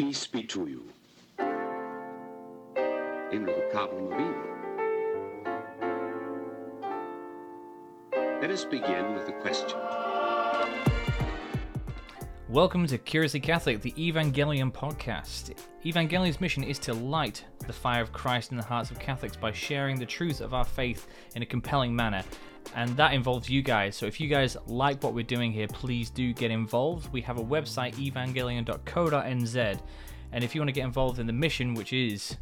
Peace be to you. Into the problem of evil. Let us begin with the question. Welcome to Curiously Catholic, the Evangelion podcast. Evangelion's mission is to light the fire of Christ in the hearts of Catholics by sharing the truth of our faith in a compelling manner. And that involves you guys. So if you guys like what we're doing here, please do get involved. We have a website, evangelion.co.nz. And if you want to get involved in the mission, which is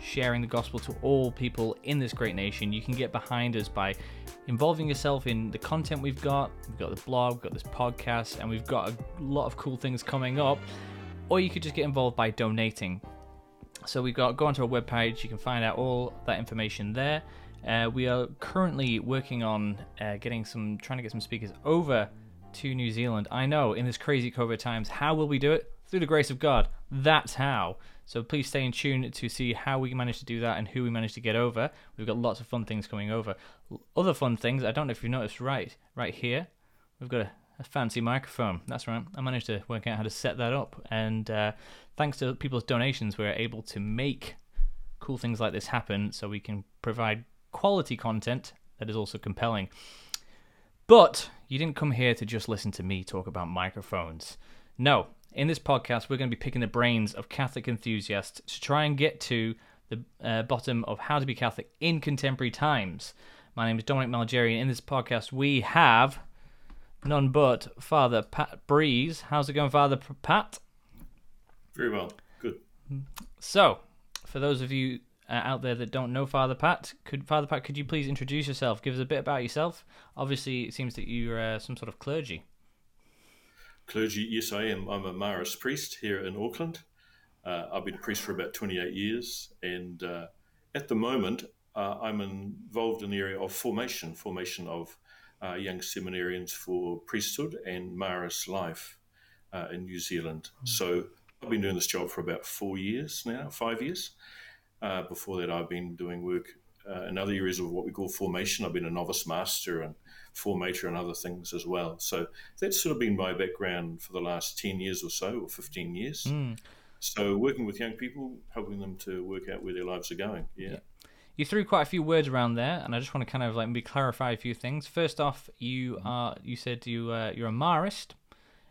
sharing the gospel to all people in this great nation, you can get behind us by involving yourself in the content we've got. We've got the blog, we've got this podcast, and we've got a lot of cool things coming up. Or you could just get involved by donating. So we've got go onto our webpage. You can find out all that information there. Uh, we are currently working on uh, getting some, trying to get some speakers over to New Zealand. I know in this crazy COVID times, how will we do it? Through the grace of God. That's how. So please stay in tune to see how we managed to do that and who we managed to get over. We've got lots of fun things coming over. Other fun things, I don't know if you noticed right, right here, we've got a, a fancy microphone. That's right. I managed to work out how to set that up. And uh, thanks to people's donations, we're able to make cool things like this happen so we can provide quality content that is also compelling. But you didn't come here to just listen to me talk about microphones. No, in this podcast, we're going to be picking the brains of Catholic enthusiasts to try and get to the uh, bottom of how to be Catholic in contemporary times. My name is Dominic Malgeri, and in this podcast, we have none but Father Pat Breeze. How's it going, Father Pat? Very well. Good. So, for those of you uh, out there that don't know Father Pat, could Father Pat, could you please introduce yourself? Give us a bit about yourself. Obviously, it seems that you're uh, some sort of clergy. Clergy, yes, I am. I'm a Marist priest here in Auckland. Uh, I've been a priest for about 28 years, and uh, at the moment, uh, I'm involved in the area of formation, formation of uh, young seminarians for priesthood and Marist life uh, in New Zealand. Mm. So I've been doing this job for about four years now, five years. Uh, before that, I've been doing work in other areas of what we call formation. I've been a novice master and formator and other things as well. So that's sort of been my background for the last 10 years or so, or 15 years. Mm. So working with young people, helping them to work out where their lives are going. Yeah. yeah. You threw quite a few words around there, and I just want to kind of like maybe clarify a few things. First off, you mm-hmm. are you said you uh, you're a Marist,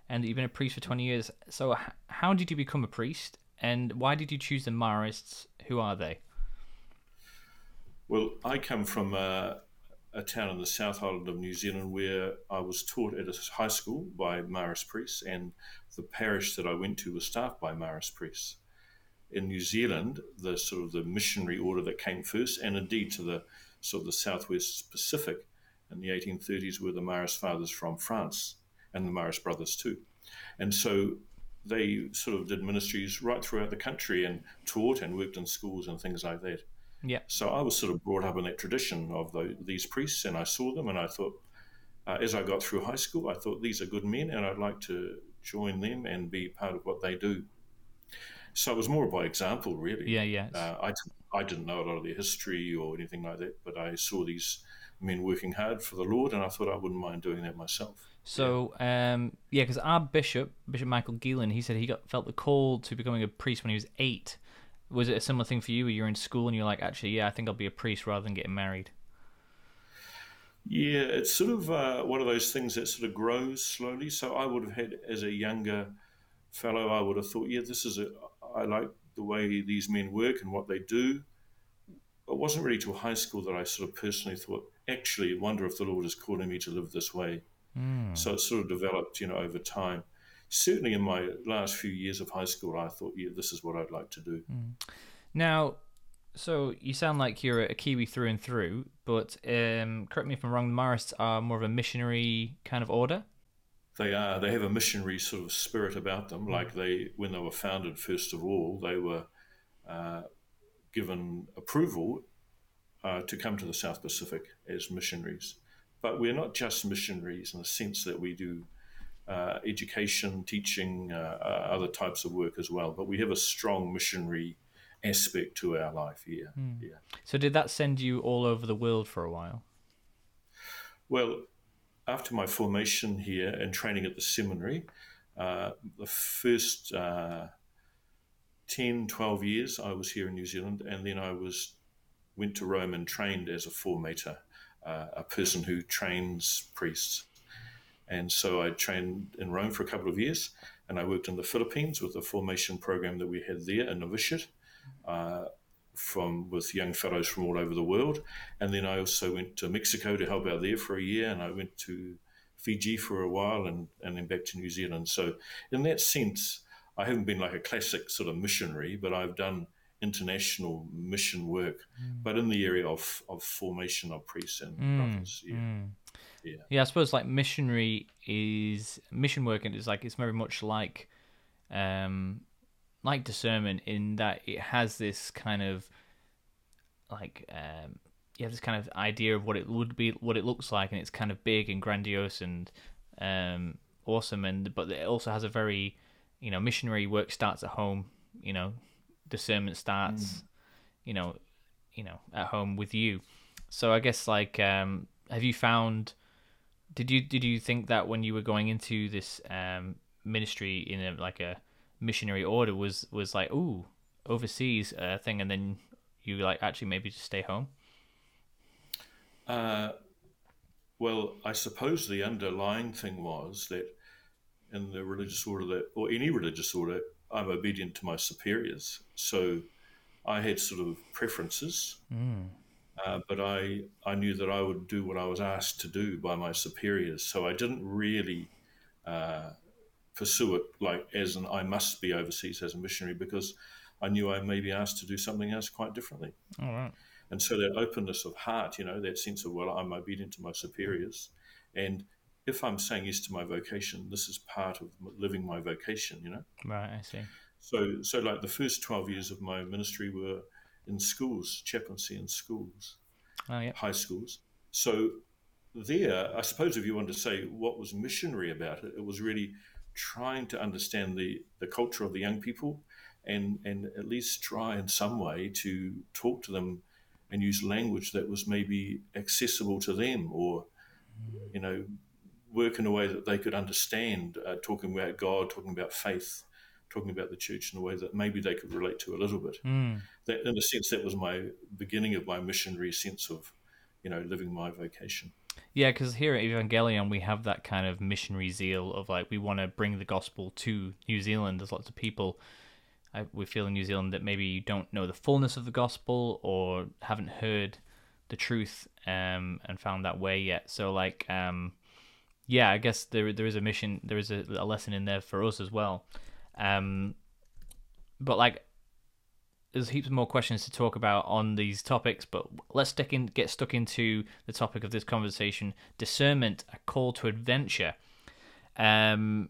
and you've been a priest for twenty years. So how did you become a priest, and why did you choose the Marists? Who are they? Well, I come from a, a town in the South Island of New Zealand where I was taught at a high school by Marist priests, and the parish that I went to was staffed by Marist priests. In New Zealand, the sort of the missionary order that came first, and indeed to the sort of the Southwest Pacific in the 1830s, were the Marist fathers from France and the Marist brothers too, and so they sort of did ministries right throughout the country and taught and worked in schools and things like that. Yeah. So I was sort of brought up in that tradition of the, these priests, and I saw them, and I thought, uh, as I got through high school, I thought these are good men, and I'd like to join them and be part of what they do. So it was more by example, really. Yeah, yeah. Uh, I, I didn't know a lot of their history or anything like that, but I saw these men working hard for the Lord, and I thought I wouldn't mind doing that myself. So yeah, um, yeah, because our bishop, Bishop Michael Gielen, he said he got felt the call to becoming a priest when he was eight, was it a similar thing for you where you're in school and you're like, actually, yeah, I think I'll be a priest rather than getting married? Yeah, it's sort of uh, one of those things that sort of grows slowly. So I would have had, as a younger fellow, I would have thought, yeah, this is a, I like the way these men work and what they do. It wasn't really till high school that I sort of personally thought, actually, I wonder if the Lord is calling me to live this way. Mm. So it sort of developed, you know, over time certainly in my last few years of high school, I thought, yeah, this is what I'd like to do. Mm. Now, so you sound like you're a Kiwi through and through, but um, correct me if I'm wrong. The Marists are more of a missionary kind of order. They are. They have a missionary sort of spirit about them. Mm. Like they, when they were founded, first of all, they were uh, given approval uh, to come to the South Pacific as missionaries. But we're not just missionaries in the sense that we do uh, education, teaching, uh, uh, other types of work as well. But we have a strong missionary aspect to our life here. Mm. Yeah. So, did that send you all over the world for a while? Well, after my formation here and training at the seminary, uh, the first uh, 10, 12 years I was here in New Zealand, and then I was went to Rome and trained as a formator, uh, a person who trains priests. And so I trained in Rome for a couple of years, and I worked in the Philippines with the formation program that we had there, a novitiate, uh, from with young fellows from all over the world. And then I also went to Mexico to help out there for a year, and I went to Fiji for a while, and, and then back to New Zealand. So in that sense, I haven't been like a classic sort of missionary, but I've done international mission work, mm. but in the area of, of formation of priests and mm. brothers. Yeah. Mm. yeah. Yeah. I suppose like missionary is mission work and it's like it's very much like um like discernment in that it has this kind of like um you have this kind of idea of what it would be what it looks like and it's kind of big and grandiose and um awesome and but it also has a very you know missionary work starts at home you know discernment starts, mm. you know, you know, at home with you. So I guess like, um, have you found? Did you did you think that when you were going into this um, ministry in a, like a missionary order was was like ooh overseas uh, thing, and then you like actually maybe just stay home? Uh, well, I suppose the underlying thing was that in the religious order that, or any religious order, I'm obedient to my superiors. So I had sort of preferences, mm. uh, but I, I knew that I would do what I was asked to do by my superiors. So I didn't really uh, pursue it like as an I must be overseas as a missionary because I knew I may be asked to do something else quite differently. All right. And so that openness of heart, you know, that sense of, well, I'm obedient to my superiors. And if I'm saying yes to my vocation, this is part of living my vocation, you know? Right, I see. So, so like the first 12 years of my ministry were in schools, chaplaincy in schools, oh, yeah. high schools. So there, I suppose if you want to say what was missionary about it, it was really trying to understand the, the culture of the young people and, and at least try in some way to talk to them and use language that was maybe accessible to them or, you know, work in a way that they could understand, uh, talking about God, talking about faith, talking about the church in a way that maybe they could relate to a little bit. Mm. That, in a sense, that was my beginning of my missionary sense of, you know, living my vocation. Yeah, because here at Evangelion, we have that kind of missionary zeal of like we want to bring the gospel to New Zealand. There's lots of people I, we feel in New Zealand that maybe you don't know the fullness of the gospel or haven't heard the truth um, and found that way yet. So like um, yeah, I guess there there is a mission, there is a, a lesson in there for us as well. Um, but like, there's heaps more questions to talk about on these topics. But let's stick in, get stuck into the topic of this conversation: discernment, a call to adventure. Um,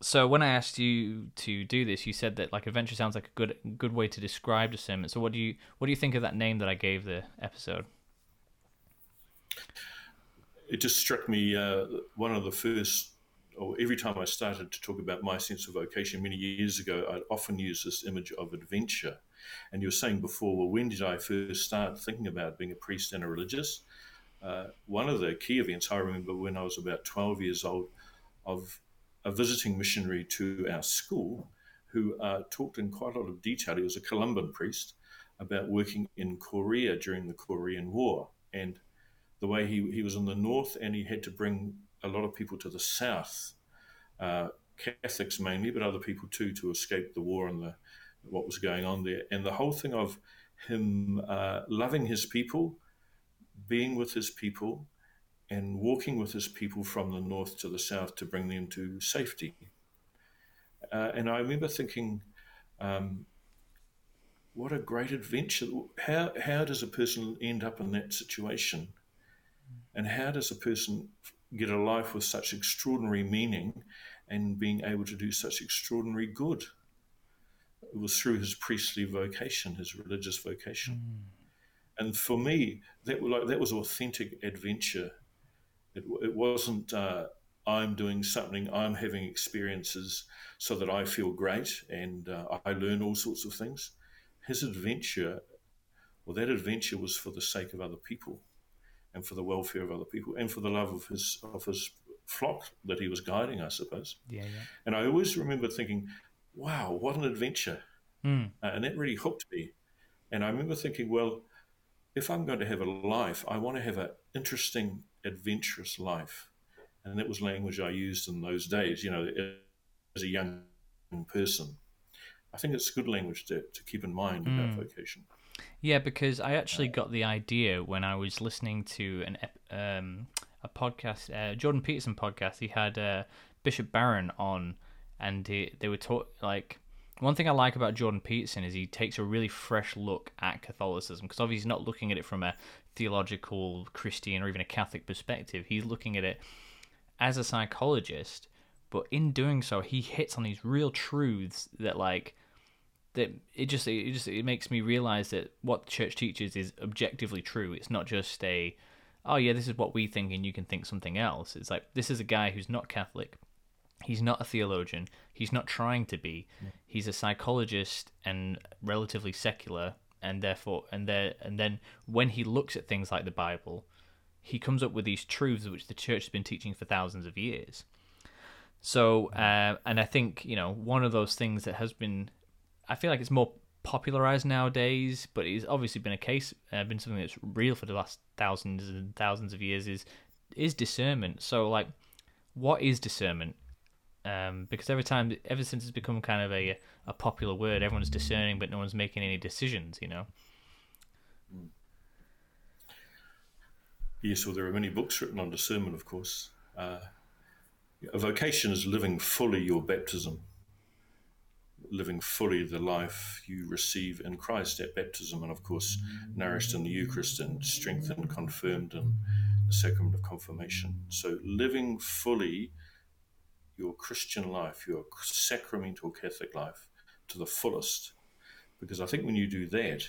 so when I asked you to do this, you said that like adventure sounds like a good good way to describe discernment. So what do you what do you think of that name that I gave the episode? it just struck me uh, one of the first, or every time I started to talk about my sense of vocation many years ago, I'd often use this image of adventure. And you were saying before, well, when did I first start thinking about being a priest and a religious? Uh, one of the key events I remember when I was about 12 years old of a visiting missionary to our school who uh, talked in quite a lot of detail. He was a Columban priest about working in Korea during the Korean War. And the way he, he was in the north and he had to bring a lot of people to the south, uh, Catholics mainly, but other people too, to escape the war and the what was going on there. And the whole thing of him uh, loving his people, being with his people, and walking with his people from the north to the south to bring them to safety. Uh, and I remember thinking, um, what a great adventure! How how does a person end up in that situation? And how does a person get a life with such extraordinary meaning and being able to do such extraordinary good? It was through his priestly vocation, his religious vocation. Mm. And for me, that was, like, that was authentic adventure. It, it wasn't, uh, I'm doing something, I'm having experiences so that I feel great and uh, I learn all sorts of things. His adventure, well, that adventure was for the sake of other people and for the welfare of other people and for the love of his of his flock that he was guiding, I suppose. Yeah, yeah. And I always remember thinking, wow, what an adventure. Mm. Uh, and that really hooked me. And I remember thinking, well, if I'm going to have a life, I want to have an interesting, adventurous life. And that was language I used in those days, you know, as a young person. I think it's good language to, to keep in mind mm. about vocation. Yeah, because I actually got the idea when I was listening to an um, a podcast, uh, Jordan Peterson podcast. He had uh, Bishop Barron on, and he, they were taught like one thing I like about Jordan Peterson is he takes a really fresh look at Catholicism because obviously he's not looking at it from a theological, Christian, or even a Catholic perspective. He's looking at it as a psychologist, but in doing so, he hits on these real truths that like that it just it just it makes me realize that what the church teaches is objectively true. It's not just a oh yeah, this is what we think and you can think something else. It's like this is a guy who's not Catholic. He's not a theologian. He's not trying to be. Yeah. He's a psychologist and relatively secular and therefore and there and then when he looks at things like the Bible, he comes up with these truths which the church has been teaching for thousands of years. So, uh, and I think you know one of those things that has been, I feel like it's more popularized nowadays, but it's obviously been a case, uh, been something that's real for the last thousands and thousands of years. Is is discernment? So, like, what is discernment? Um, because every time, ever since it's become kind of a a popular word, everyone's discerning, but no one's making any decisions. You know. Yes, well, there are many books written on discernment, of course. Uh, a vocation is living fully your baptism, living fully the life you receive in Christ at baptism, and of course, nourished in the Eucharist and strengthened, confirmed in the sacrament of confirmation. So, living fully your Christian life, your sacramental Catholic life to the fullest. Because I think when you do that,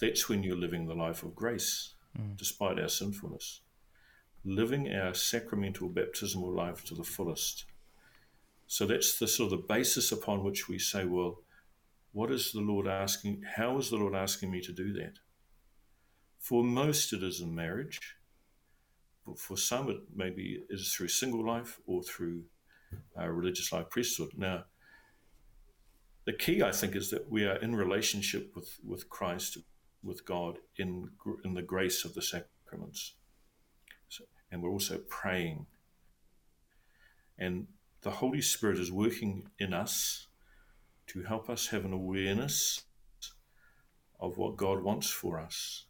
that's when you're living the life of grace, mm. despite our sinfulness living our sacramental baptismal life to the fullest. So that's the sort of the basis upon which we say, well, what is the Lord asking? How is the Lord asking me to do that? For most, it is in marriage. But for some, it maybe is through single life or through uh, religious life priesthood. Now, the key, I think, is that we are in relationship with, with Christ, with God, in, in the grace of the sacraments and we're also praying. And the Holy Spirit is working in us to help us have an awareness of what God wants for us.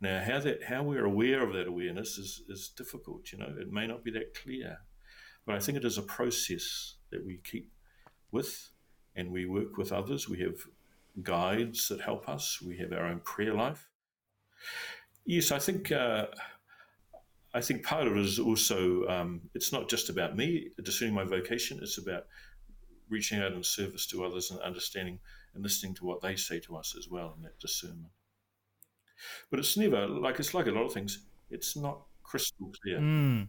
Now, how that how we're aware of that awareness is, is difficult, you know, it may not be that clear. But I think it is a process that we keep with and we work with others. We have guides that help us. We have our own prayer life. Yes, I think uh, I think part of it is also um, it's not just about me discerning my vocation. It's about reaching out in service to others and understanding and listening to what they say to us as well in that discernment. But it's never like it's like a lot of things. It's not crystal clear. Mm.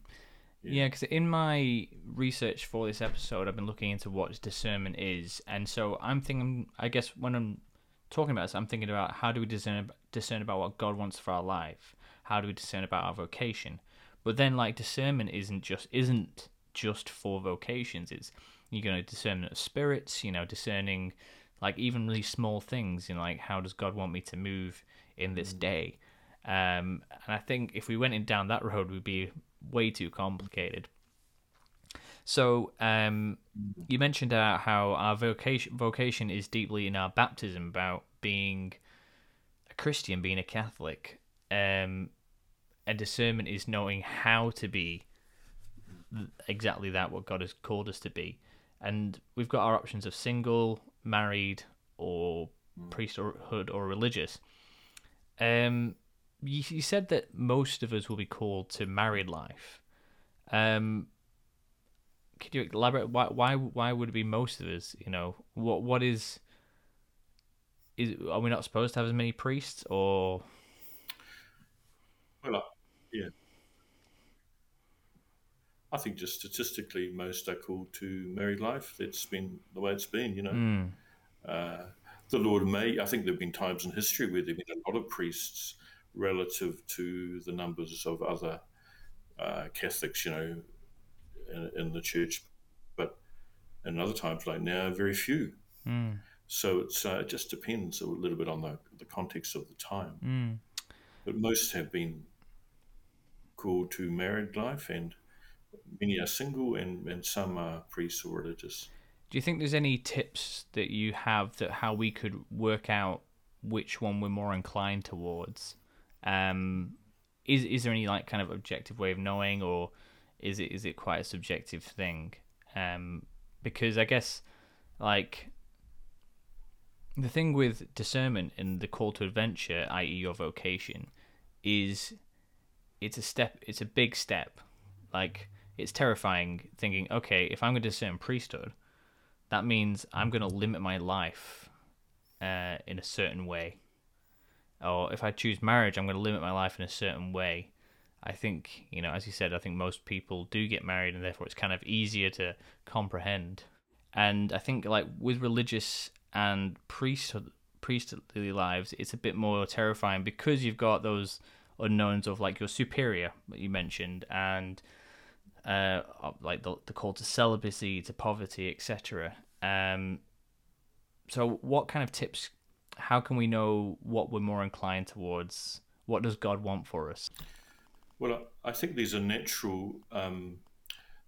Yeah, because yeah, in my research for this episode, I've been looking into what discernment is, and so I'm thinking. I guess when I'm talking about this, I'm thinking about how do we discern discern about what God wants for our life? How do we discern about our vocation? But then like discernment isn't just isn't just for vocations. It's you're going to discern of spirits, you know, discerning like even really small things, you know, like how does God want me to move in this mm. day? Um, and I think if we went in down that road, we'd be way too complicated. So um, you mentioned about how our vocation vocation is deeply in our baptism about being a Christian, being a Catholic. Um, and discernment is knowing how to be exactly that what God has called us to be. And we've got our options of single, married, or priesthood or religious. Um, you, you said that most of us will be called to married life. Um, could you elaborate why why why would it be most of us? You know what what is is are we not supposed to have as many priests or? Well, yeah. I think just statistically, most are called to married life. That's been the way it's been, you know. Mm. Uh, the Lord may, I think there have been times in history where there have been a lot of priests relative to the numbers of other uh, Catholics, you know, in, in, the church. But in other times, like now, very few. Mm. So it's, uh, it just depends a little bit on the, the context of the time. Mm. But most have been to married life, and many are single, and, and some are priests or religious. Do you think there's any tips that you have that how we could work out which one we're more inclined towards? Um, is is there any like kind of objective way of knowing, or is it is it quite a subjective thing? Um, because I guess like the thing with discernment and the call to adventure, i.e., your vocation, is it's a step. It's a big step. Like it's terrifying thinking, okay, if I'm going to discern priesthood, that means I'm going to limit my life uh, in a certain way or if I choose marriage, I'm going to limit my life in a certain way. I think, you know, as you said, I think most people do get married and therefore it's kind of easier to comprehend. And I think, like, with religious and priesthood, priestly lives, it's a bit more terrifying because you've got those unknowns of, like, your superior that you mentioned and, uh, like, the, the call to celibacy, to poverty, etc. Um, so, what kind of tips how can we know what we're more inclined towards? What does God want for us? Well, I think there's a natural, um,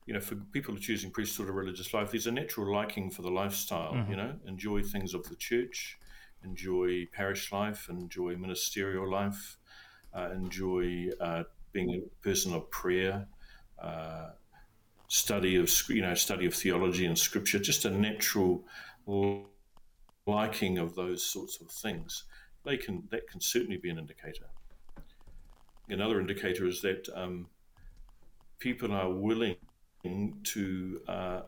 you know, for people who are choosing priesthood or religious life, there's a natural liking for the lifestyle, mm-hmm. you know, enjoy things of the church, enjoy parish life, enjoy ministerial life, uh, enjoy uh, being a person of prayer, uh, study of, you know, study of theology and scripture, just a natural liking of those sorts of things, they can that can certainly be an indicator. Another indicator is that um, people are willing to uh,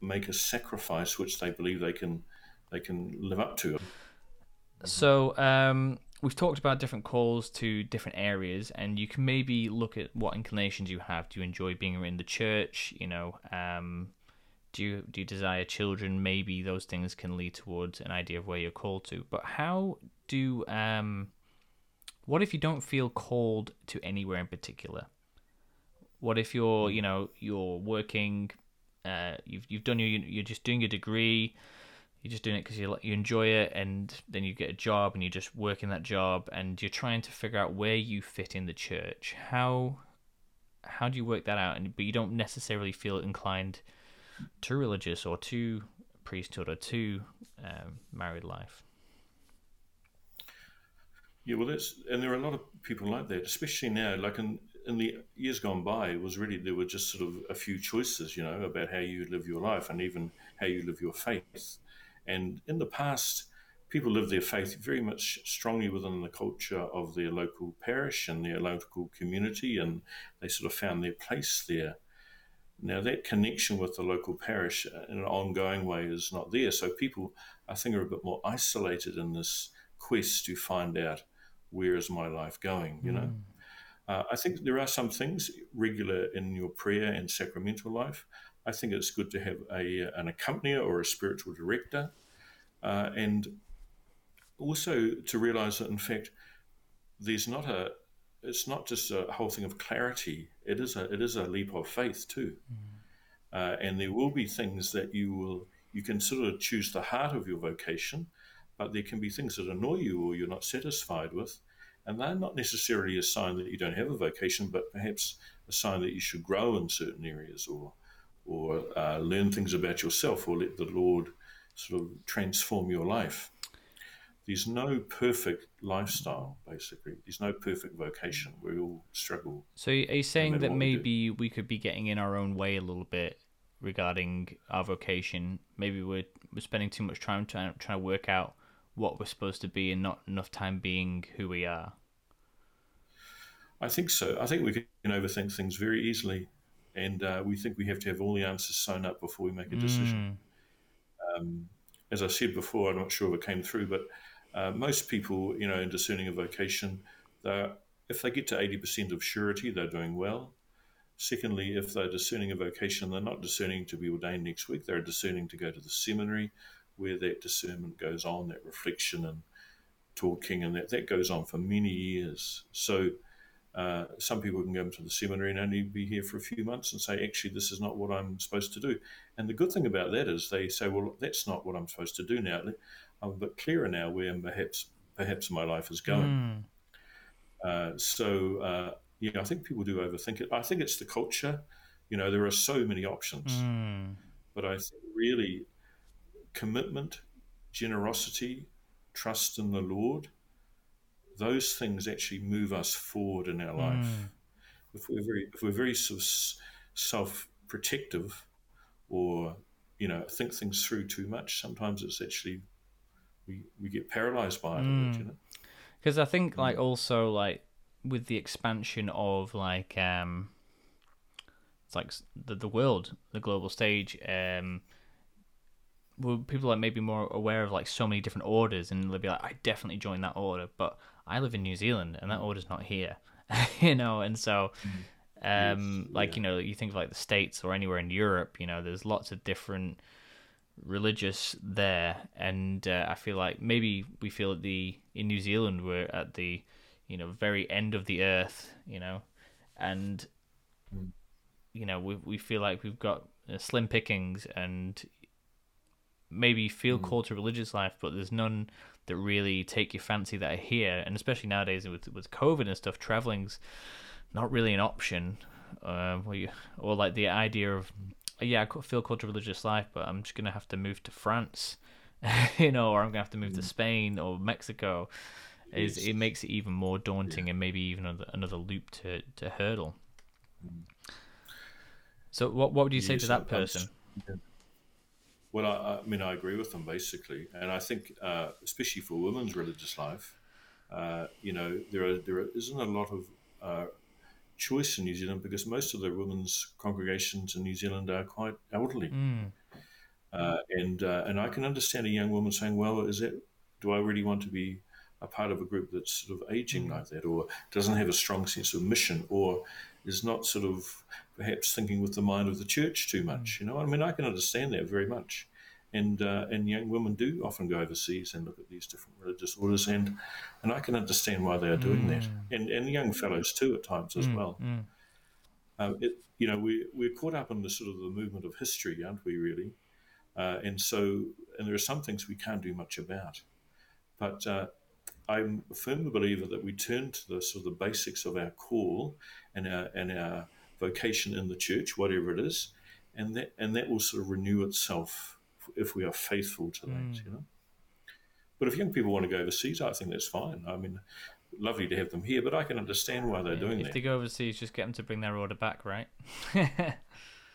make a sacrifice which they believe they can they can live up to. So um, we've talked about different calls to different areas, and you can maybe look at what inclinations you have. Do you enjoy being in the church? You know, um, do you do you desire children? Maybe those things can lead towards an idea of where you're called to. But how do um, what if you don't feel called to anywhere in particular? What if you're you know you're working, uh, you've you've done your you're just doing your degree, you're just doing it because you you enjoy it, and then you get a job and you just work in that job, and you're trying to figure out where you fit in the church. How how do you work that out? And but you don't necessarily feel inclined to religious or to priesthood or to um, married life. Yeah, well, that's and there are a lot of people like that, especially now. Like in in the years gone by, it was really there were just sort of a few choices, you know, about how you live your life and even how you live your faith. And in the past, people lived their faith very much strongly within the culture of their local parish and their local community, and they sort of found their place there. Now, that connection with the local parish uh, in an ongoing way is not there. So, people, I think, are a bit more isolated in this quest to find out where is my life going, you know. Mm. Uh, I think there are some things regular in your prayer and sacramental life. I think it's good to have a, an accompanier or a spiritual director. Uh, and also to realize that, in fact, there's not a, it's not just a whole thing of clarity. It is a it is a leap of faith too, mm. uh, and there will be things that you will you can sort of choose the heart of your vocation, but there can be things that annoy you or you're not satisfied with, and they're not necessarily a sign that you don't have a vocation, but perhaps a sign that you should grow in certain areas or or uh, learn things about yourself or let the Lord sort of transform your life there's no perfect lifestyle, basically. There's no perfect vocation. We all struggle. So, are you saying that maybe we, we could be getting in our own way a little bit regarding our vocation? Maybe we're, we're spending too much time trying, trying to work out what we're supposed to be and not enough time being who we are? I think so. I think we can overthink things very easily. And uh, we think we have to have all the answers sewn up before we make a decision. Mm. Um, as I said before, I'm not sure if it came through, but uh, most people, you know, in discerning a vocation, if they get to 80% of surety, they're doing well. Secondly, if they're discerning a vocation, they're not discerning to be ordained next week, they're discerning to go to the seminary where that discernment goes on, that reflection and talking, and that, that goes on for many years. So Uh, some people can go into the seminary and only be here for a few months and say, actually, this is not what I'm supposed to do. And the good thing about that is they say, well, that's not what I'm supposed to do now. I'm a bit clearer now where perhaps perhaps my life is going. Mm. Uh, so, uh, yeah, I think people do overthink it. I think it's the culture. You know, there are so many options. Mm. But I think really commitment, generosity, trust in the Lord, those things actually move us forward in our life. Mm. If we're very, if we're very sort of self-protective, or you know, think things through too much, sometimes it's actually we, we get paralyzed by it. Mm. You know, because I think like mm. also like with the expansion of like um, it's like the the world, the global stage. Um, well, people are maybe more aware of like so many different orders, and they'll be like, I definitely join that order, but I live in New Zealand and that order's not here, you know, and so. Mm. Um, yes, like yeah. you know, you think of like the states or anywhere in Europe, you know, there's lots of different religious there, and uh, I feel like maybe we feel at the in New Zealand we're at the you know very end of the earth, you know, and mm. you know we we feel like we've got uh, slim pickings and maybe feel mm. called to religious life, but there's none that really take your fancy that are here, and especially nowadays with with COVID and stuff, traveling's not really an option. Uh, or like the idea of yeah, I feel called to religious life, but I'm just gonna have to move to France, you know, or I'm gonna have to move mm. to Spain or Mexico. Is it makes it even more daunting yeah. and maybe even another, another loop to, to hurdle. Mm. So, what what would you say to that person? Well, I, I, mean, I agree with them basically, and I think, uh, especially for women's religious life, uh, you know, there are, there isn't a lot of uh, choice in New Zealand because most of the women's congregations in New Zealand are quite elderly. Mm. Uh, and uh, and I can understand a young woman saying, "Well, is that do I really want to be a part of a group that's sort of aging mm. like that, or doesn't have a strong sense of mission, or is not sort of perhaps thinking with the mind of the church too much?" Mm. You know, I mean, I can understand that very much and uh, and young women do often go overseas and look at these different religious orders, and and I can understand why they are doing mm. that, and and young fellows too at times as mm. well. Mm. Uh, it, you know, we we're caught up in the sort of the movement of history, aren't we? Really, uh, and so and there are some things we can't do much about, but. I'm a firm believer that we turn to the sort of the basics of our call and our and our vocation in the church, whatever it is, and that and that will sort of renew itself if we are faithful to that, mm. you know. But if young people want to go overseas, I think that's fine. I mean, lovely to have them here, but I can understand why they're yeah, doing if that. If they go overseas, just get them to bring their order back, right?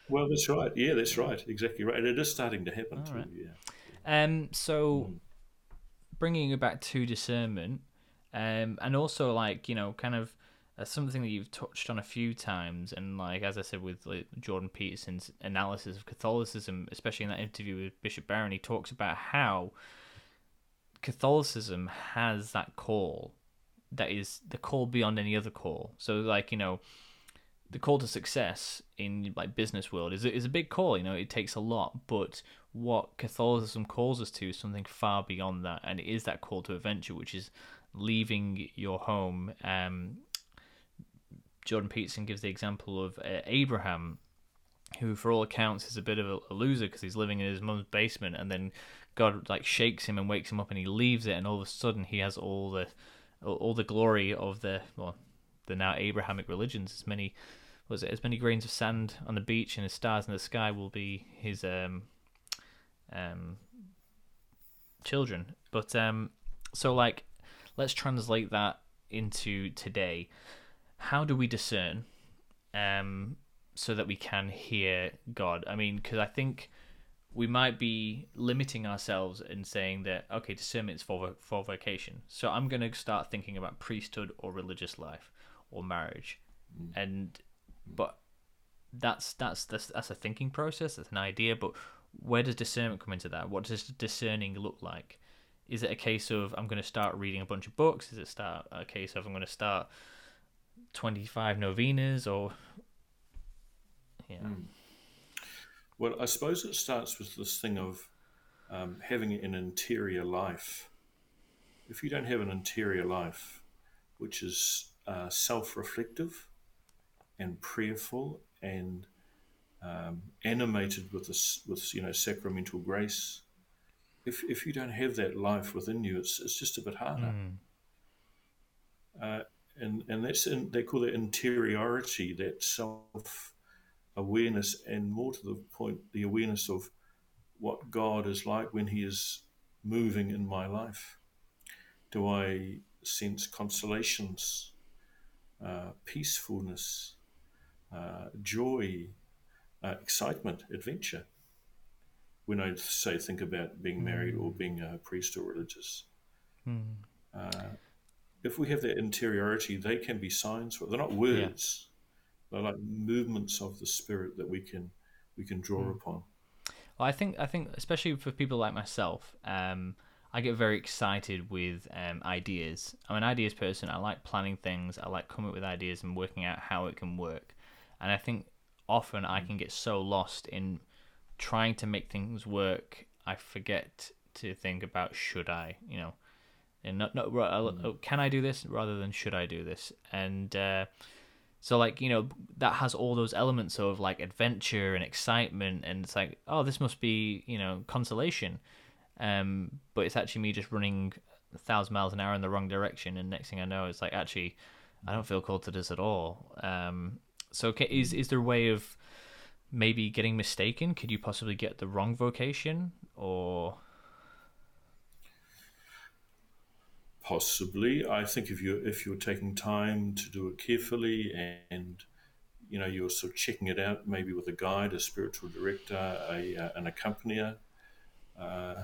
well, that's right. Yeah, that's right. Exactly right. And it is starting to happen too. Right. Yeah. Um. So, mm. Bringing it back to discernment, um, and also like you know, kind of that's something that you've touched on a few times, and like as I said with like, Jordan Peterson's analysis of Catholicism, especially in that interview with Bishop Barron, he talks about how Catholicism has that call that is the call beyond any other call. So like you know, the call to success in like business world is is a big call. You know, it takes a lot, but what Catholicism calls us to is something far beyond that, and it is that call to adventure, which is leaving your home um, Jordan Peterson gives the example of uh, Abraham, who for all accounts is a bit of a, a loser because he's living in his mum's basement, and then God like shakes him and wakes him up, and he leaves it, and all of a sudden he has all the all the glory of the well the now Abrahamic religions. As many was it as many grains of sand on the beach and as stars in the sky will be his um um children. But um so like let's translate that into today how do we discern um, so that we can hear God? I mean, because I think we might be limiting ourselves in saying that okay, discernment is for for vocation. So I'm going to start thinking about priesthood or religious life or marriage, mm. and but that's that's that's that's a thinking process. That's an idea, but where does discernment come into that? What does discerning look like? Is it a case of I'm going to start reading a bunch of books? Is it start a case of I'm going to start 25 novenas or yeah mm. well i suppose it starts with this thing of um, having an interior life if you don't have an interior life which is uh, self-reflective and prayerful and um, animated with this, with you know sacramental grace. If if you don't have that life within you, it's it's just a bit harder. Mm. Uh, and and that's in, they call it interiority, that self awareness, and more to the point, the awareness of what God is like when He is moving in my life. Do I sense consolations, uh, peacefulness, uh, joy, uh, excitement, adventure? When I say think about being married or being a priest or religious. Mm. if we have that interiority, they can be signs. They're not words. They're like movements of the spirit that we can we can draw Mm. upon. Well, I think I think especially for people like myself, um, I get very excited with um, ideas. I'm an ideas person. I like planning things. I like coming up with ideas and working out how it can work. And I think often I can get so lost in trying to make things work, I forget to think about should I, you know, and not not right, oh, can I do this rather than should I do this, and. Uh, so like you know that has all those elements of like adventure and excitement, and it's like oh this must be you know consolation, um, but it's actually me just running a thousand miles an hour in the wrong direction, and next thing I know it's like actually I don't feel called to this at all. Um, so ca is is there a way of maybe getting mistaken? Could you possibly get the wrong vocation or? Possibly, I think if you if you're taking time to do it carefully and you know you're sort of checking it out, maybe with a guide, a spiritual director, a uh, an accompanier, uh,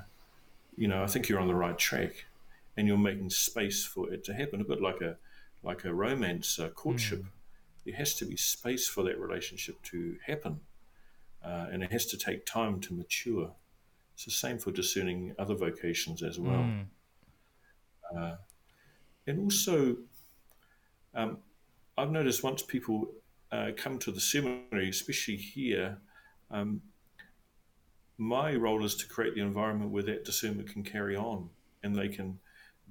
you know, I think you're on the right track, and you're making space for it to happen. A bit like a like a romance uh, courtship, there has to be space for that relationship to happen, uh, and it has to take time to mature. It's the same for discerning other vocations as well. Mm. Uh, and also, um, I've noticed once people uh, come to the seminary, especially here, um, my role is to create the environment where that discernment can carry on and they can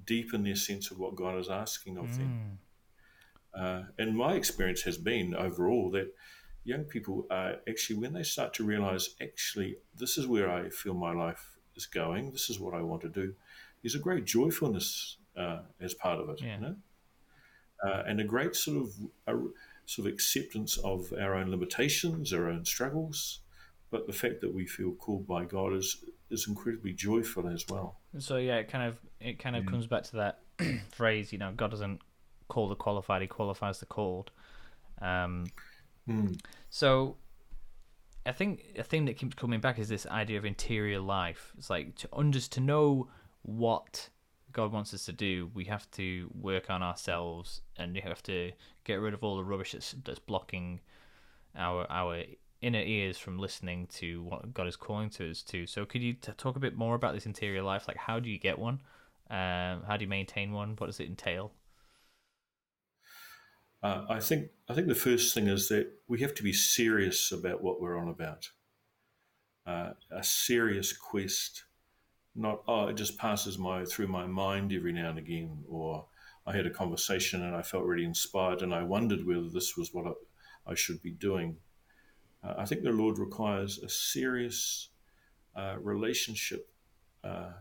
deepen their sense of what God is asking of them. Mm. Uh, and my experience has been overall that young people are actually, when they start to realize, actually, this is where I feel my life is going, this is what I want to do, there's a great joyfulness uh, as part of it, Yeah. you know? Uh, and a great sort of a sort of acceptance of our own limitations, our own struggles, but the fact that we feel called by God is is incredibly joyful as well. So yeah, it kind of it kind of comes back to that phrase, you know, God doesn't call the qualified; He qualifies the called. Um, Hmm. so I think a thing that keeps coming back is this idea of interior life. It's like to under to know what God wants us to do, we have to work on ourselves, and we have to get rid of all the rubbish that's that's blocking our our inner ears from listening to what God is calling to us to. So, could you t- talk a bit more about this interior life? Like, how do you get one? Um, how do you maintain one? What does it entail? Uh, I think I think the first thing is that we have to be serious about what we're on about. Uh, a serious quest, not oh it just passes my through my mind every now and again, or I had a conversation and I felt really inspired and I wondered whether this was what I, I should be doing. Uh, I think the Lord requires a serious uh, relationship. Uh,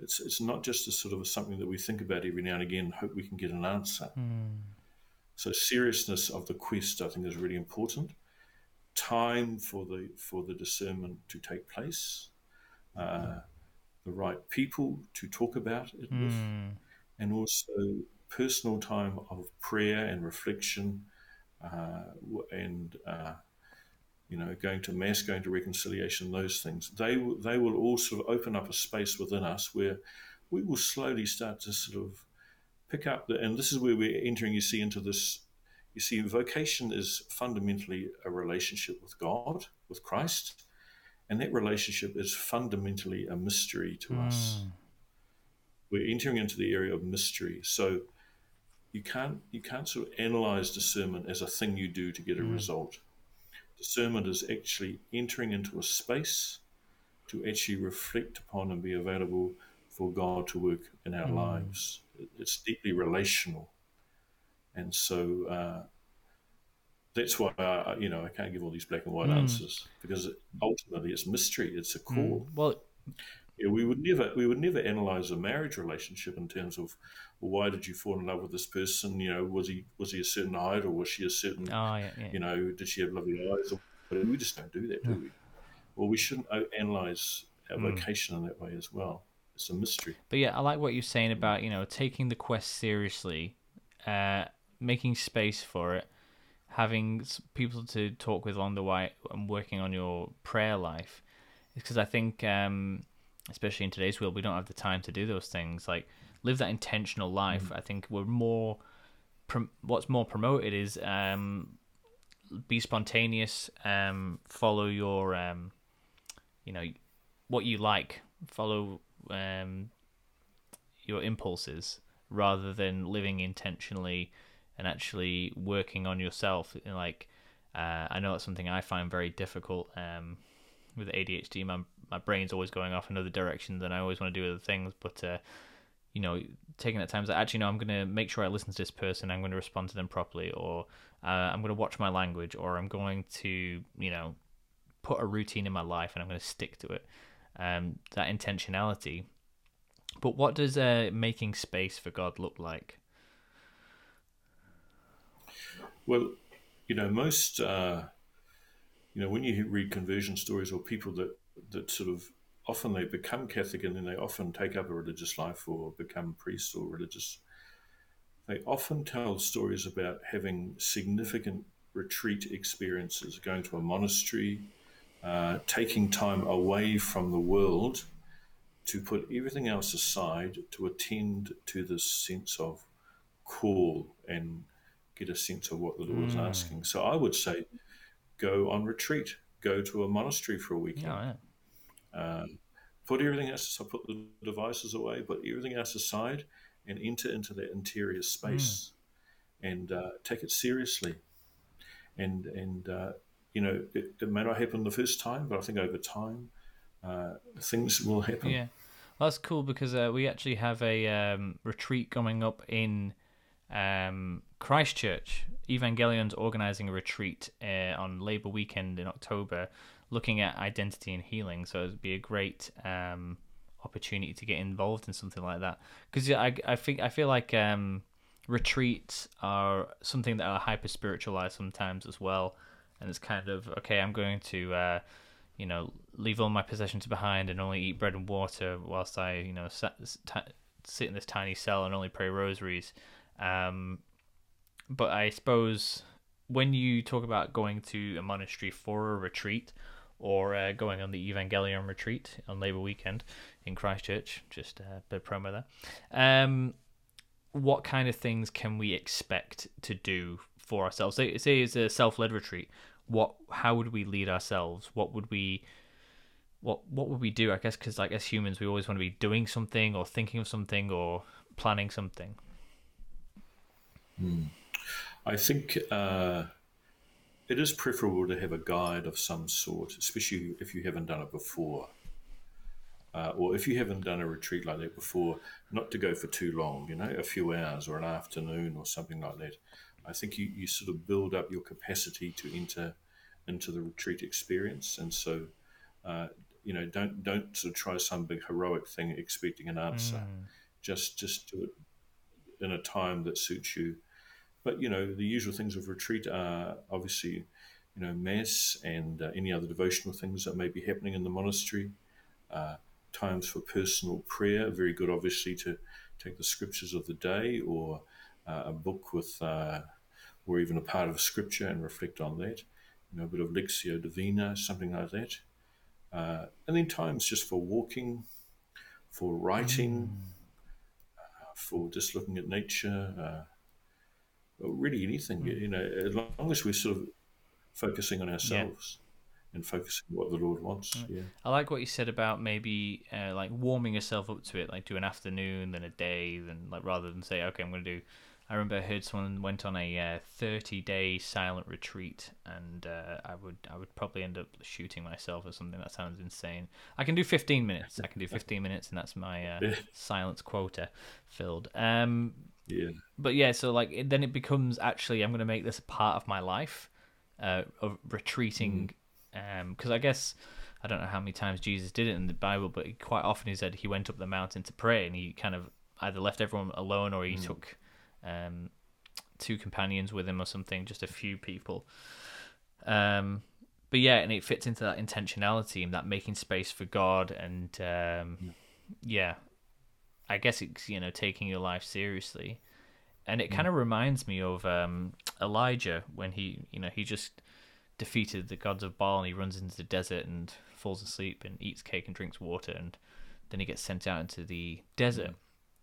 it's it's not just a sort of a, something that we think about every now and again, hope we can get an answer. So seriousness of the quest, I think, is really important. Time for the for the discernment to take place, uh, the right people to talk about it with, and also personal time of prayer and reflection, uh, and uh, you know, going to mass, going to reconciliation, those things. They will they will all sort of open up a space within us where we will slowly start to sort of pick up the, and this is where we're entering, you see, into this. You see, vocation is fundamentally a relationship with God, with Christ, and that relationship is fundamentally a mystery to hmm. us. We're entering into the area of mystery. So you can't you can't sort of analyze discernment as a thing you do to get a hmm. result. Discernment is actually entering into a space to actually reflect upon and be available for God to work in our lives. It's deeply relational. and so uh, that's why I, you know I can't give all these black and white Mm. answers because ultimately it's mystery. It's a call. Well, Yeah, we would never we would never analyze a marriage relationship in terms of well, why did you fall in love with this person? You know, was he was he a certain height or was she a certain oh yeah, yeah. you know did she have lovely eyes? Or, but we just don't do that, do we? Well, we shouldn't analyze our Mm. vocation in that way as well. It's a mystery. But yeah, I like what you're saying about you know taking the quest seriously, uh, making space for it, having people to talk with along the way, and working on your prayer life. Because I think, um, especially in today's world, we don't have the time to do those things. Like live that intentional life. I think we're more. Prom- what's more promoted is um, be spontaneous. Um, follow your um, you know what you like. Follow um, your impulses rather than living intentionally and actually working on yourself. Like uh, I know it's something I find very difficult um, with ADHD. My my brain's always going off in other directions, and I always want to do other things. But uh, you know, taking that time is actually no, I'm going to make sure I listen to this person. I'm going to respond to them properly, or uh, I'm going to watch my language, or I'm going to you know put a routine in my life and I'm going to stick to it. Um, that intentionality. But what does uh, making space for God look like? Well, you know, most, uh, you know, when you read conversion stories or people that, that sort of often they become Catholic and then they often take up a religious life or become priests or religious, they often tell stories about having significant retreat experiences, going to a monastery, uh, taking time away from the world to put everything else aside to attend to this sense of call and get a sense of what the Lord is asking. So I would say go on retreat, go to a monastery for a weekend. Yeah. Um, put everything else, so put the devices away, put everything else aside, and enter into that interior space and uh, take it seriously. And and uh, you know it, it may not happen the first time, but I think over time uh, things will happen. Yeah, well, that's cool because uh, we actually have a um, retreat coming up in um, Christchurch. Evangelion's organising a retreat uh, on Labour weekend in October, looking at identity and healing. So it'd be a great um, opportunity to get involved in something like that. Because I, I think I feel like um, retreats are something that are hyper spiritualized sometimes as well, and it's kind of okay. I'm going to. Uh, you know, leave all my possessions behind and only eat bread and water whilst I, you know, sat, sit in this tiny cell and only pray rosaries. Um, but I suppose when you talk about going to a monastery for a retreat or uh, going on the Evangelion retreat on Labour weekend in Christchurch, just a bit of promo there, um, what kind of things can we expect to do for ourselves? Say, say it's a self-led retreat what how would we lead ourselves? What would we what what would we do i guess? Because like as humans we always want to be doing something or thinking of something or planning something. I think uh, it is preferable to have a guide of some sort, especially if you haven't done it before. Uh, or if you haven't done a retreat like that before, not to go for too long, you know, a few hours or an afternoon or something like that. I think you, you sort of build up your capacity to enter into the retreat experience. And so, uh, you know, don't don't sort of try some big heroic thing expecting an answer. Just just do it in a time that suits you. But you know, the usual things of retreat are obviously, you know, mass and uh, any other devotional things that may be happening in the monastery. Uh, times for personal prayer, very good, obviously, to take the scriptures of the day or uh, a book with, uh, or even a part of a scripture and reflect on that. You know, a bit of Lectio Divina, something like that. Uh, and then times just for walking, for writing, uh, for just looking at nature, uh, or really anything. You know, as long as we're sort of focusing on ourselves and focusing on what the Lord wants. Yeah. i like what you said about maybe uh, like warming yourself up to it like do an afternoon then a day then like rather than say okay i'm going to do i remember i heard someone went on a uh, 30 day silent retreat and uh, i would i would probably end up shooting myself or something that sounds insane i can do 15 minutes i can do 15 minutes and that's my uh, silence quota filled um Yeah. but yeah, so like it, then it becomes actually I'm going to make this a part of my life, uh, of retreating, um, because I guess I don't know how many times Jesus did it in the Bible, but he, quite often he said he went up the mountain to pray, and he kind of either left everyone alone or he took, um, two companions with him or something, just a few people. Um, but yeah, and it fits into that intentionality and that making space for God, and um, yeah, I guess it's you know taking your life seriously, and it kind of reminds me of um, Elijah when he you know he just defeated the gods of Baal and he runs into the desert and falls asleep and eats cake and drinks water and then he gets sent out into the desert.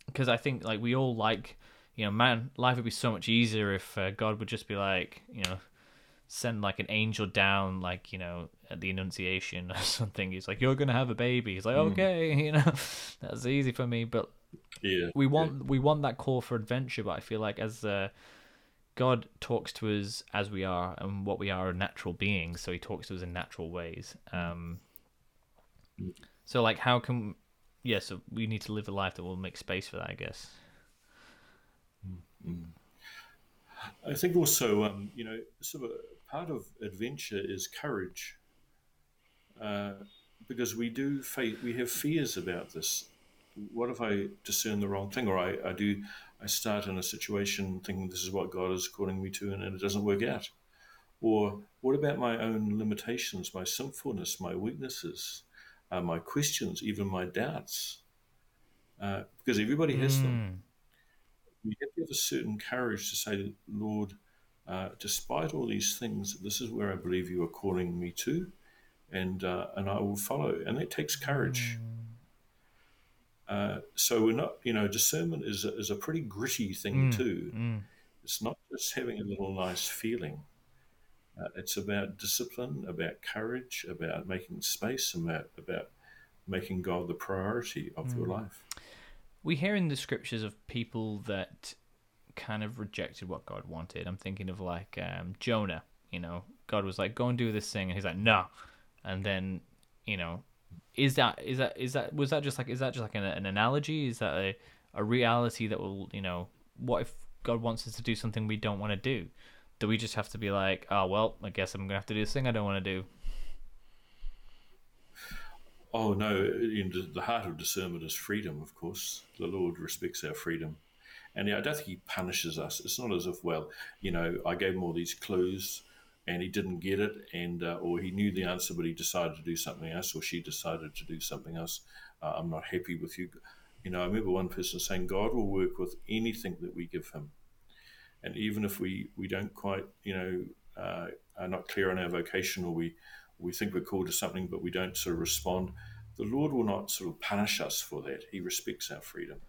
Because I think like we all like you know man life would be so much easier if uh, God would just be like you know send like an angel down like you know at the annunciation or something he's like you're gonna have a baby. He's like okay you know? That's easy for me but Yeah. we want we want that call for adventure but i feel like as uh, god talks to us as we are and what we are are natural beings so he talks to us in natural ways um so like how can yeah so we need to live a life that will make space for that i guess. I think also, um, you know, sort of part of adventure is courage, uh, because we do face, we have fears about this. What if I discern the wrong thing, or I, I do, I start in a situation thinking this is what God is calling me to, and it doesn't work out, or what about my own limitations, my sinfulness, my weaknesses, uh, my questions, even my doubts, uh, because everybody has them. We have to have a certain courage to say, Lord, uh, despite all these things, this is where I believe you are calling me to, and uh, and I will follow. And that takes courage. Uh, so we're not, you know, discernment is a, is a pretty gritty thing too. It's not just having a little nice feeling. Uh, it's about discipline, about courage, about making space, about about making God the priority of your life. we hear in the scriptures of people that kind of rejected what God wanted. I'm thinking of like um, Jonah. You know, God was like, "Go and do this thing," and he's like, "No," and then you know, is that is that is that was that just like is that just like an, an analogy? Is that a a reality that will you know what if God wants us to do something we don't want to do? Do we just have to be like, oh well, I guess I'm gonna have to do this thing I don't want to do? Oh no! In the- heart of discernment is freedom. Of course, the Lord respects our freedom, and I don't think He punishes us. It's not as if, well, you know, I gave him all these clues, and he didn't get it, and uh, or he knew the answer, but he decided to do something else, or she decided to do something else. Uh, I'm not happy with you. You know, I remember one person saying, God will work with anything that we give Him, and even if we we don't quite, you know, uh, are not clear on our vocation, or we we think we're called to something, but we don't sort of respond, the Lord will not sort of punish us for that. He respects our freedom.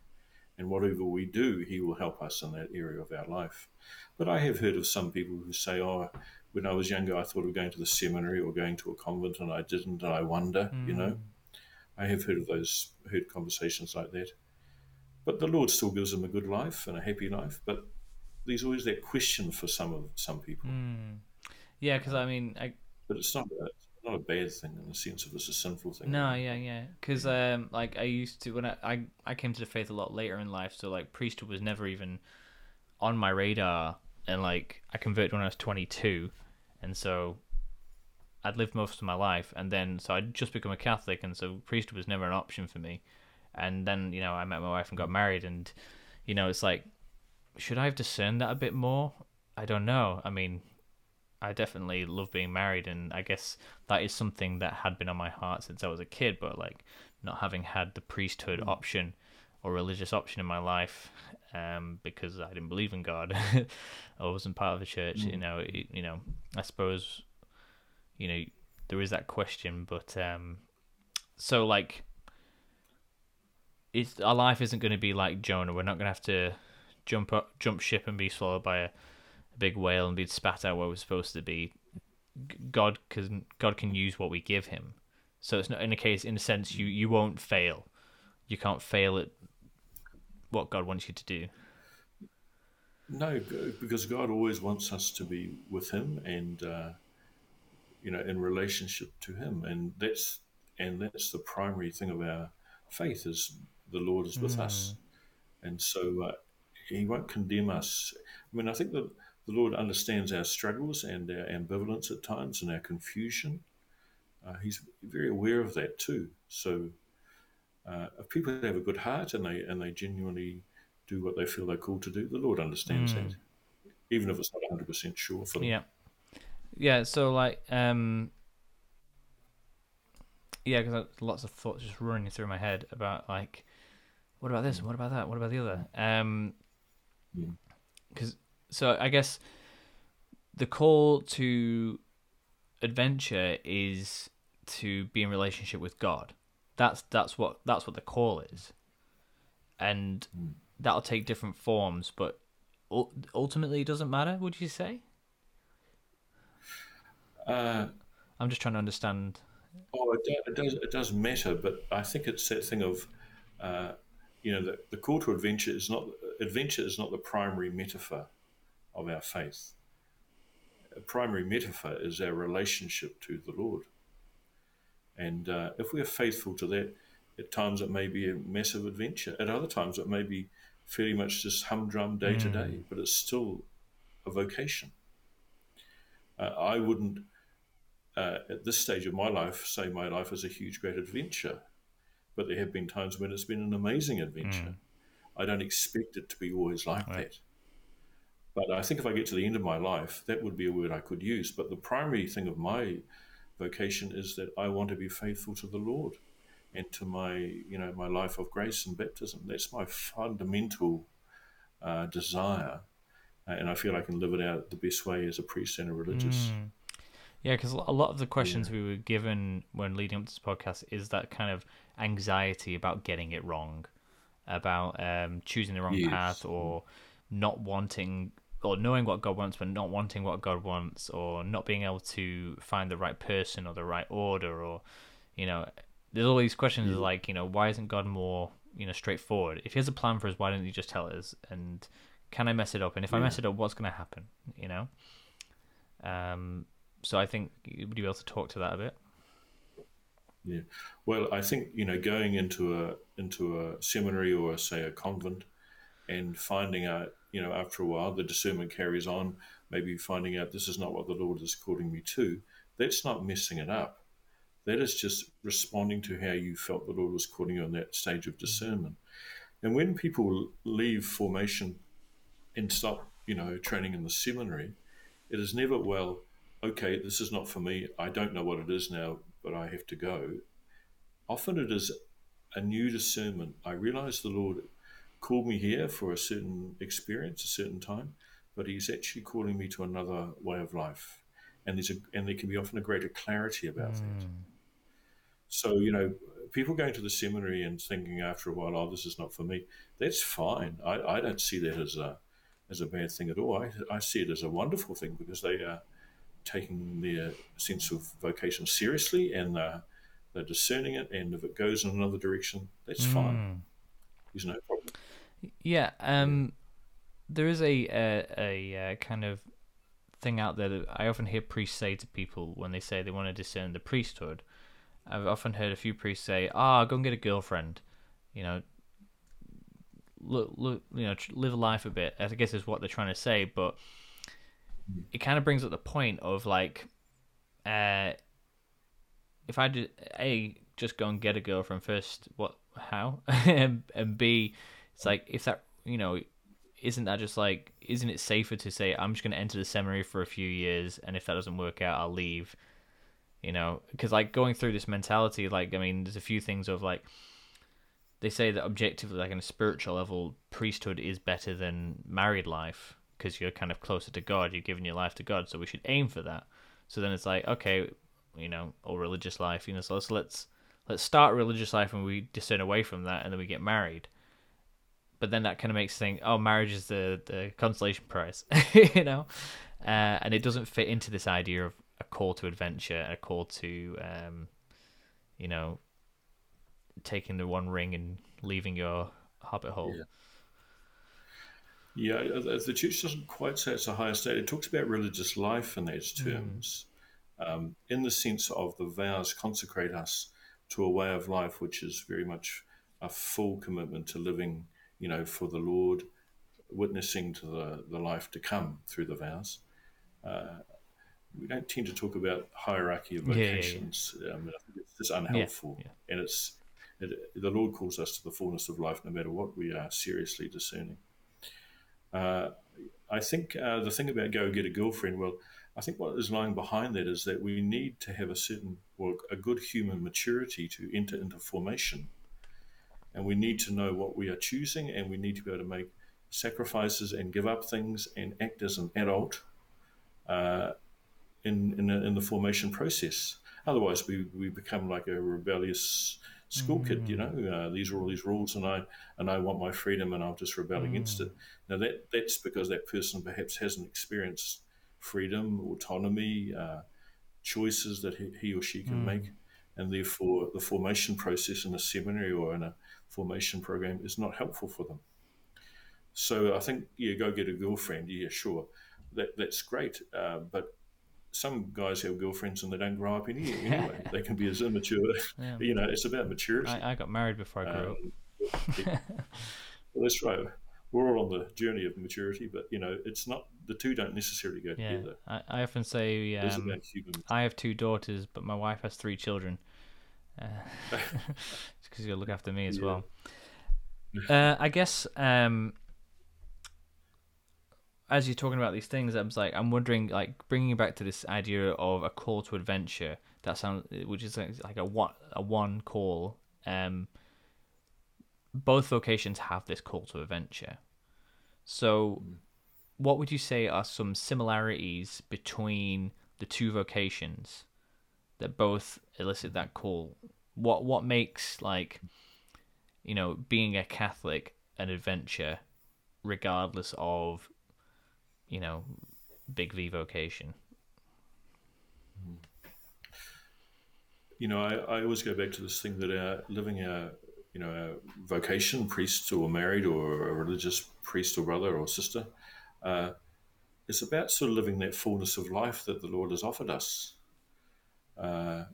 And whatever we do, He will help us in that area of our life. But I have heard of some people who say, oh, when I was younger, I thought of going to the seminary or going to a convent, and I didn't, and I wonder, you know. I have heard of those, heard conversations like that. But the Lord still gives them a good life and a happy life. But there's always that question for some of some people. Yeah, because I mean, I, But it's not a, it's not a bad thing in the sense of it's a sinful thing. No, yeah, yeah. Because um, like I used to when I, I I came to the faith a lot later in life, so like priesthood was never even on my radar, and like I converted when I was twenty two, and so I'd lived most of my life, and then so I'd just become a Catholic, and so priesthood was never an option for me, and then you know I met my wife and got married, and you know it's like, should I have discerned that a bit more? I don't know. I mean, I definitely love being married, and I guess that is something that had been on my heart since I was a kid. But like not having had the priesthood hmm. option or religious option in my life, um, because I didn't believe in God, I wasn't part of the church. You know, it, you know, I suppose, you know, there is that question, but um, so like. It's, our life isn't going to be like Jonah. We're not going to have to jump up, jump ship and be swallowed by a, a big whale and be spat out where we're supposed to be. God can God can use what we give him. So it's not in a case in a sense you you won't fail. You can't fail at what God wants you to do. No, because God always wants us to be with Him and uh, you know in relationship to Him, and that's and that's the primary thing of our faith is the Lord is with us, and so uh, He won't condemn us. I mean, I think that the Lord understands our struggles and our ambivalence at times and our confusion. Uh, he's very aware of that too. So, uh, if people have a good heart and they and they genuinely do what they feel they're called to do, the Lord understands mm. that, even if it's not hundred percent sure for them. Yeah, yeah. So like, um, yeah, because lots of thoughts just running through my head about like, what about this? What about that? What about the other? Um, because mm. so I guess the call to adventure is to be in relationship with God. That's that's what that's what the call is, and mm. that'll take different forms, but ultimately it doesn't matter. Would you say? Uh, I'm just trying to understand. Oh, it, it, does. It does matter, but I think it's that thing of, uh, you know, the, the call to adventure is not adventure is not the primary metaphor of our faith. A primary metaphor is our relationship to the Lord. And uh, if we are faithful to that, at times it may be a massive adventure. At other times it may be fairly much just humdrum day to day, mm. but it's still a vocation. Uh, I wouldn't, uh, at this stage of my life, say my life is a huge, great adventure, but there have been times when it's been an amazing adventure. Mm. I don't expect it to be always like right. that. But I think if I get to the end of my life, that would be a word I could use. But the primary thing of my vocation is that I want to be faithful to the Lord and to my, you know, my life of grace and baptism. That's my fundamental uh, desire, uh, and I feel I can live it out the best way as a priest and a religious. Mm. Yeah, because a lot of the questions yeah. we were given when leading up to this podcast is that kind of anxiety about getting it wrong, about um, choosing the wrong yes. path, or not wanting or knowing what God wants but not wanting what God wants, or not being able to find the right person or the right order, or you know, there's all these questions yeah. like you know why isn't God more you know straightforward? If He has a plan for us, why don't He just tell us? And can I mess it up? And if yeah. I mess it up, what's going to happen? You know. Um. So I think would you be able to talk to that a bit? Yeah. Well, I think you know going into a into a seminary or say a convent and finding out you know, after a while, the discernment carries on, maybe finding out this is not what the Lord is calling me to. That's not messing it up. That is just responding to how you felt the Lord was calling you on that stage of mm. discernment. And when people leave formation and stop, you know, training in the seminary, it is never, well, okay, this is not for me. I don't know what it is now, but I have to go. Often it is a new discernment. I realize the Lord called me here for a certain experience, a certain time, but he's actually calling me to another way of life. And there's a, and there can be often a greater clarity about mm. that. So, you know, people going to the seminary and thinking after a while, oh, this is not for me, that's fine. I, I don't see that as a, as a bad thing at all. I, I see it as a wonderful thing because they are taking their sense of vocation seriously and they're, they're discerning it. And if it goes in another direction, that's mm. fine. There's no problem. Yeah, um, there is a, a, a, a kind of thing out there that I often hear priests say to people when they say they want to discern the priesthood. I've often heard a few priests say, "Ah, oh, go and get a girlfriend," you know, look, look, you know, live a life a bit. I guess is what they're trying to say, but it kind of brings up the point of like, uh, if I did a just go and get a girlfriend first, what, how, and, and b it's like if that you know isn't that just like isn't it safer to say I'm just going to enter the seminary for a few years and if that doesn't work out I'll leave you know? Because like going through this mentality like I mean there's a few things of like they say that objectively like on a spiritual level priesthood is better than married life because you're kind of closer to God you're giving your life to God so we should aim for that. So then it's like okay you know or religious life you know so let's let's let's start religious life and we discern away from that and then we get married but then that kind of makes you think, oh, marriage is the the consolation prize, you know, uh, and it doesn't fit into this idea of a call to adventure, a call to, um, you know, taking the one ring and leaving your hobbit hole. Yeah. Yeah, the church doesn't quite say it's a higher state. It talks about religious life in those hmm. terms, mm. um, in the sense of the vows consecrate us to a way of life which is very much a full commitment to living you know, for the Lord witnessing to the, the life to come through the vows. Uh, we don't tend to talk about hierarchy of Yeah, yeah, yeah. vocations. Um, I think it's just unhelpful, yeah. and it's it, the Lord calls us to the fullness of life, no matter what we are seriously discerning. Uh, I think uh, the thing about go get a girlfriend, well, I think what is lying behind that is that we need to have a certain, well, a good human maturity to enter into formation. And we need to know what we are choosing, and we need to be able to make sacrifices and give up things and act as an adult uh, in, in, in the formation process. Otherwise, we, we become like a rebellious school kid, you know. Uh, these are all these rules, and I and I want my freedom, and I'll just rebel against it. Now that that's because that person perhaps hasn't experienced freedom, autonomy, uh, choices that he, he or she can make, and therefore the formation process in a seminary or in a formation program is not helpful for them. So I think yeah, go get a girlfriend. Yeah, sure, that that's great, uh, but some guys have girlfriends and they don't grow up any, anyway. they can be as immature. Yeah. You know, it's about maturity. I, I got married before I grew up. Um, yeah. well, that's right. We're all on the journey of maturity, but you know, it's not the two don't necessarily go Yeah, together. I, I often say um. I have two daughters, but my wife has three children. Because you gotta look after me as Yeah. well. Uh, I guess um, as you're talking about these things, I'm like I'm wondering, like bringing it back to this idea of a call to adventure. That sounds, which is like, like a one a one call. Um, both vocations have this call to adventure. So, what would you say are some similarities between the two vocations that both elicit that call? What what makes like you know being a Catholic an adventure, regardless of you know big V vocation? You know, I, I always go back to this thing that our living our you know our vocation, priest or married or a religious priest or brother or sister, uh, it's about sort of living that fullness of life that the Lord has offered us. Uh,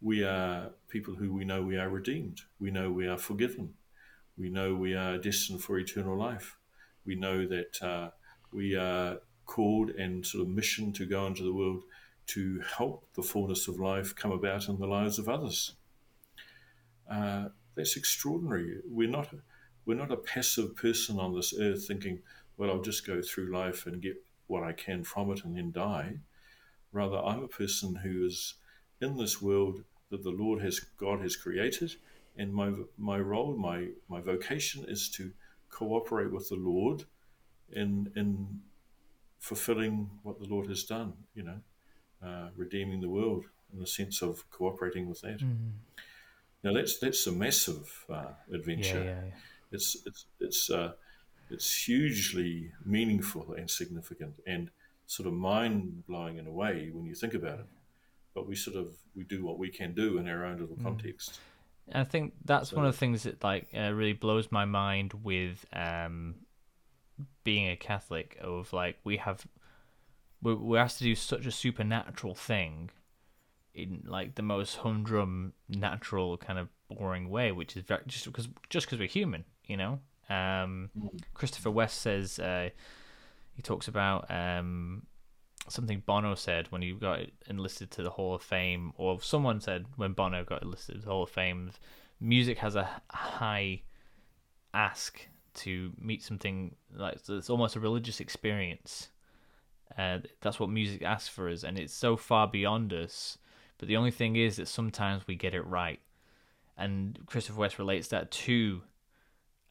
we are people who we know we are redeemed. We know we are forgiven. We know we are destined for eternal life. We know that uh, we are called and sort of mission to go into the world to help the fullness of life come about in the lives of others. Uh, that's extraordinary. We're not we're not a passive person on this earth thinking, well, I'll just go through life and get what I can from it and then die. Rather, I'm a person who is in this world that the Lord has God has created, and my my role, my my vocation is to cooperate with the Lord in in fulfilling what the Lord has done. You know, uh, redeeming the world in the sense of cooperating with that. Now that's that's a massive uh, adventure. Yeah, yeah, yeah. It's it's it's uh, it's hugely meaningful and significant and sort of mind blowing in a way when you think about it. But we sort of we do what we can do in our own little context. I think that's one of the things that like uh, really blows my mind with um, being a Catholic. Of like we have we're, we're asked to do such a supernatural thing in like the most humdrum, natural kind of boring way, which is very, just because just because we're human, you know. Um, Christopher West says uh, he talks about um, something Bono said when he got enlisted to the Hall of Fame, or someone said when Bono got enlisted to the Hall of Fame, music has a high ask to meet something like it's almost a religious experience. Uh, that's what music asks for us, and it's so far beyond us. But the only thing is that sometimes we get it right, and Christopher West relates that to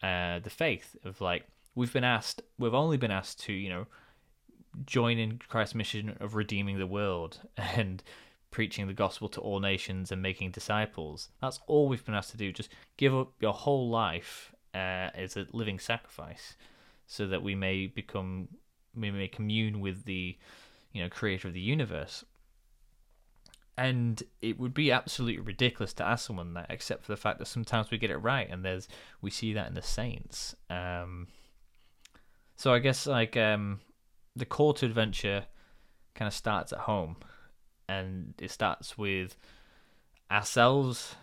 uh, the faith of like we've been asked, we've only been asked to you know join in Christ's mission of redeeming the world and preaching the gospel to all nations and making disciples. That's all we've been asked to do. Just give up your whole life uh, as a living sacrifice, so that we may become, we may commune with the, you know, creator of the universe. And it would be absolutely ridiculous to ask someone that, except for the fact that sometimes we get it right, and there's we see that in the saints. Um, so I guess like um, the call to adventure kind of starts at home, and it starts with ourselves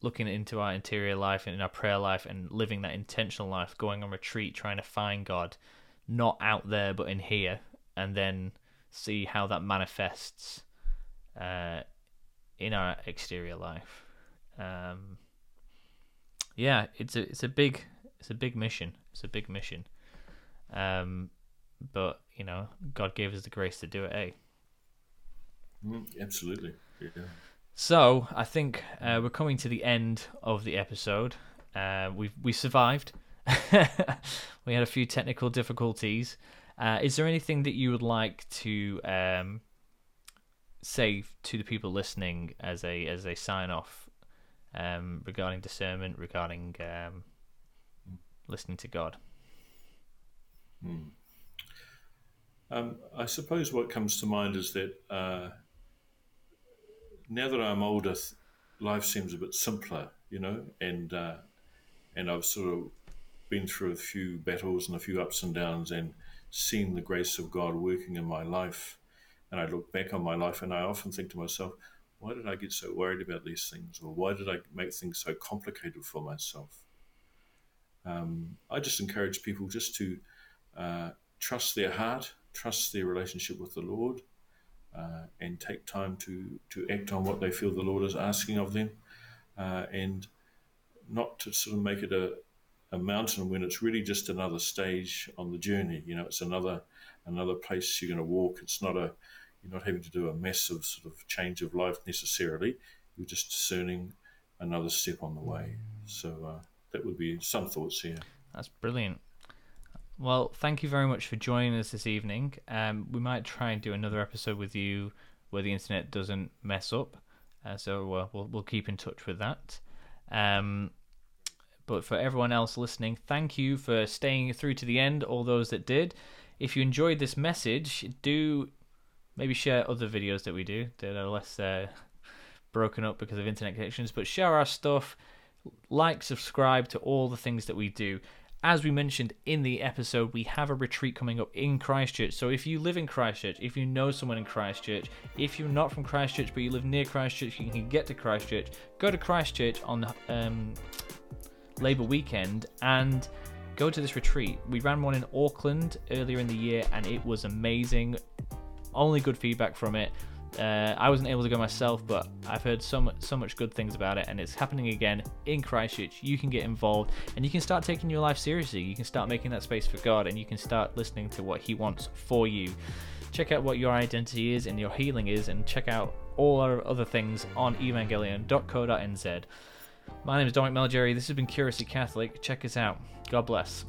looking into our interior life and in our prayer life and living that intentional life, going on retreat, trying to find God, not out there but in here, and then see how that manifests uh, in our exterior life. Um, yeah, it's a it's a big it's a big mission. It's a big mission. Um, but you know, God gave us the grace to do it. Eh? Mm, absolutely. Yeah. So I think uh, we're coming to the end of the episode. Uh, we we survived. we had a few technical difficulties. Uh, is there anything that you would like to um, say to the people listening as a as a sign off um, regarding discernment, regarding um, listening to God? Hmm. Um, I suppose what comes to mind is that uh, now that I'm older, life seems a bit simpler, you know, and uh, and I've sort of been through a few battles and a few ups and downs, and seen the grace of God working in my life. And I look back on my life, and I often think to myself, why did I get so worried about these things, or why did I make things so complicated for myself? Um, I just encourage people just to uh, trust their heart, trust their relationship with the Lord, uh, and take time to, to act on what they feel the Lord is asking of them, uh, and not to sort of make it a, a mountain when it's really just another stage on the journey. You know, it's another another place you're going to walk. It's not a you're not having to do a massive sort of change of life necessarily. You're just discerning another step on the way. So uh, that would be some thoughts here. That's brilliant. Well, thank you very much for joining us this evening. Um, we might try and do another episode with you where the internet doesn't mess up. Uh, so uh, we'll we'll keep in touch with that. Um, but for everyone else listening, thank you for staying through to the end. All those that did. If you enjoyed this message, do maybe share other videos that we do that are less uh, broken up because of internet connections. But share our stuff, like, subscribe to all the things that we do as we mentioned in the episode, we have a retreat coming up in Christchurch. So if you live in Christchurch, if you know someone in Christchurch, if you're not from Christchurch but you live near Christchurch, you can get to Christchurch. Go to Christchurch on um, Labour weekend and go to this retreat. We ran one in Auckland earlier in the year and it was amazing. Only good feedback from it. Uh, I wasn't able to go myself, but I've heard so much, so much good things about it, and it's happening again in Christchurch. You can get involved, and you can start taking your life seriously. You can start making that space for God, and you can start listening to what He wants for you. Check out what your identity is and your healing is, and check out all our other things on evangelion.co.nz. My name is Dominic Melgeri. This has been Curiously Catholic. Check us out. God bless.